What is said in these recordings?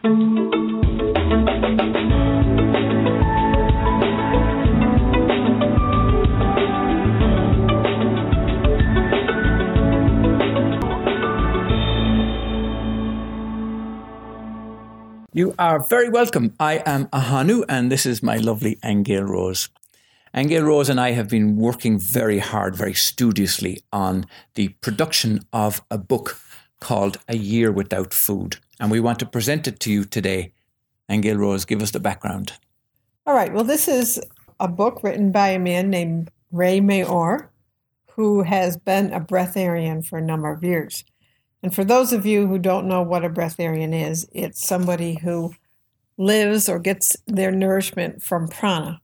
You are very welcome. I am Ahanu, and this is my lovely Angel Rose. Angel Rose and I have been working very hard, very studiously on the production of a book called A Year Without Food. And we want to present it to you today. And Angel Rose, give us the background. All right. Well, this is a book written by a man named Ray Maor, who has been a breatharian for a number of years. And for those of you who don't know what a breatharian is, it's somebody who lives or gets their nourishment from prana.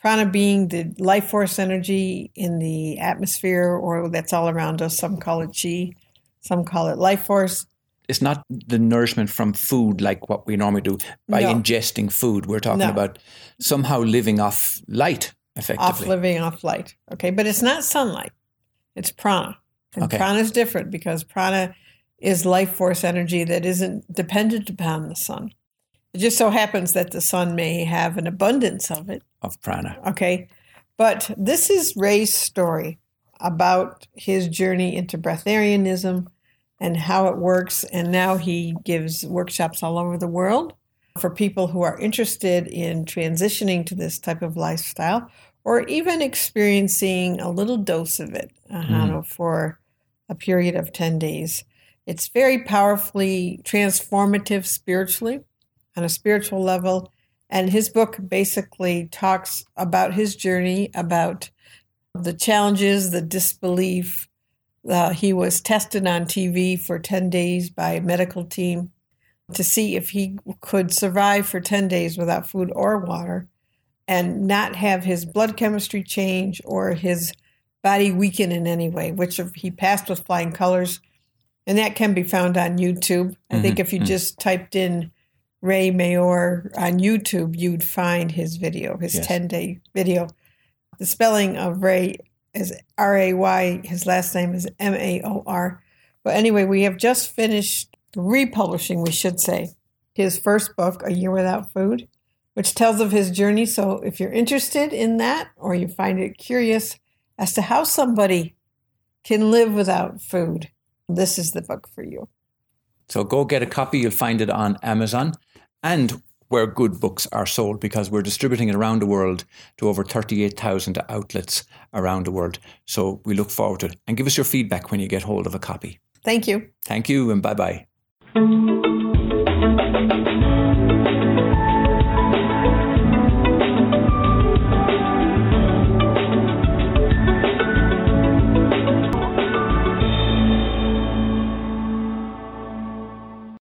Prana being the life force energy in the atmosphere or that's all around us. Some call it chi, some call it life force. It's not the nourishment from food like what we normally do by No. ingesting food. We're talking No. about somehow living off light, effectively. Off living off light. Okay. But it's not sunlight, it's prana. And Okay. prana is different because prana is life force energy that isn't dependent upon the sun. It just so happens that the sun may have an abundance of it. of prana. Okay. But this is Ray's story about his journey into breatharianism and how it works. And now he gives workshops all over the world for people who are interested in transitioning to this type of lifestyle or even experiencing a little dose of it uh, Hano, for a period of 10 days. It's very powerfully transformative spiritually on a spiritual level. And his book basically talks about his journey, about the challenges, the disbelief. Uh, he was tested on TV for 10 days by a medical team to see if he could survive for 10 days without food or water and not have his blood chemistry change or his body weaken in any way, which he passed with flying colors. And that can be found on YouTube. I think Mhm, if you mhm. just typed in Ray Maor on YouTube, you'd find his video, his Yes. 10 day video. The spelling of Ray is R A Y, his last name is M A O R. But anyway, we have just finished republishing, we should say, his first book, A Year Without Food, which tells of his journey. So if you're interested in that or you find it curious as to how somebody can live without food, this is the book for you. So go get a copy. You'll find it on Amazon and where good books are sold because we're distributing it around the world to over 38,000 outlets around the world. So we look forward to it. And give us your feedback when you get hold of a copy. Thank you. Thank you and bye bye.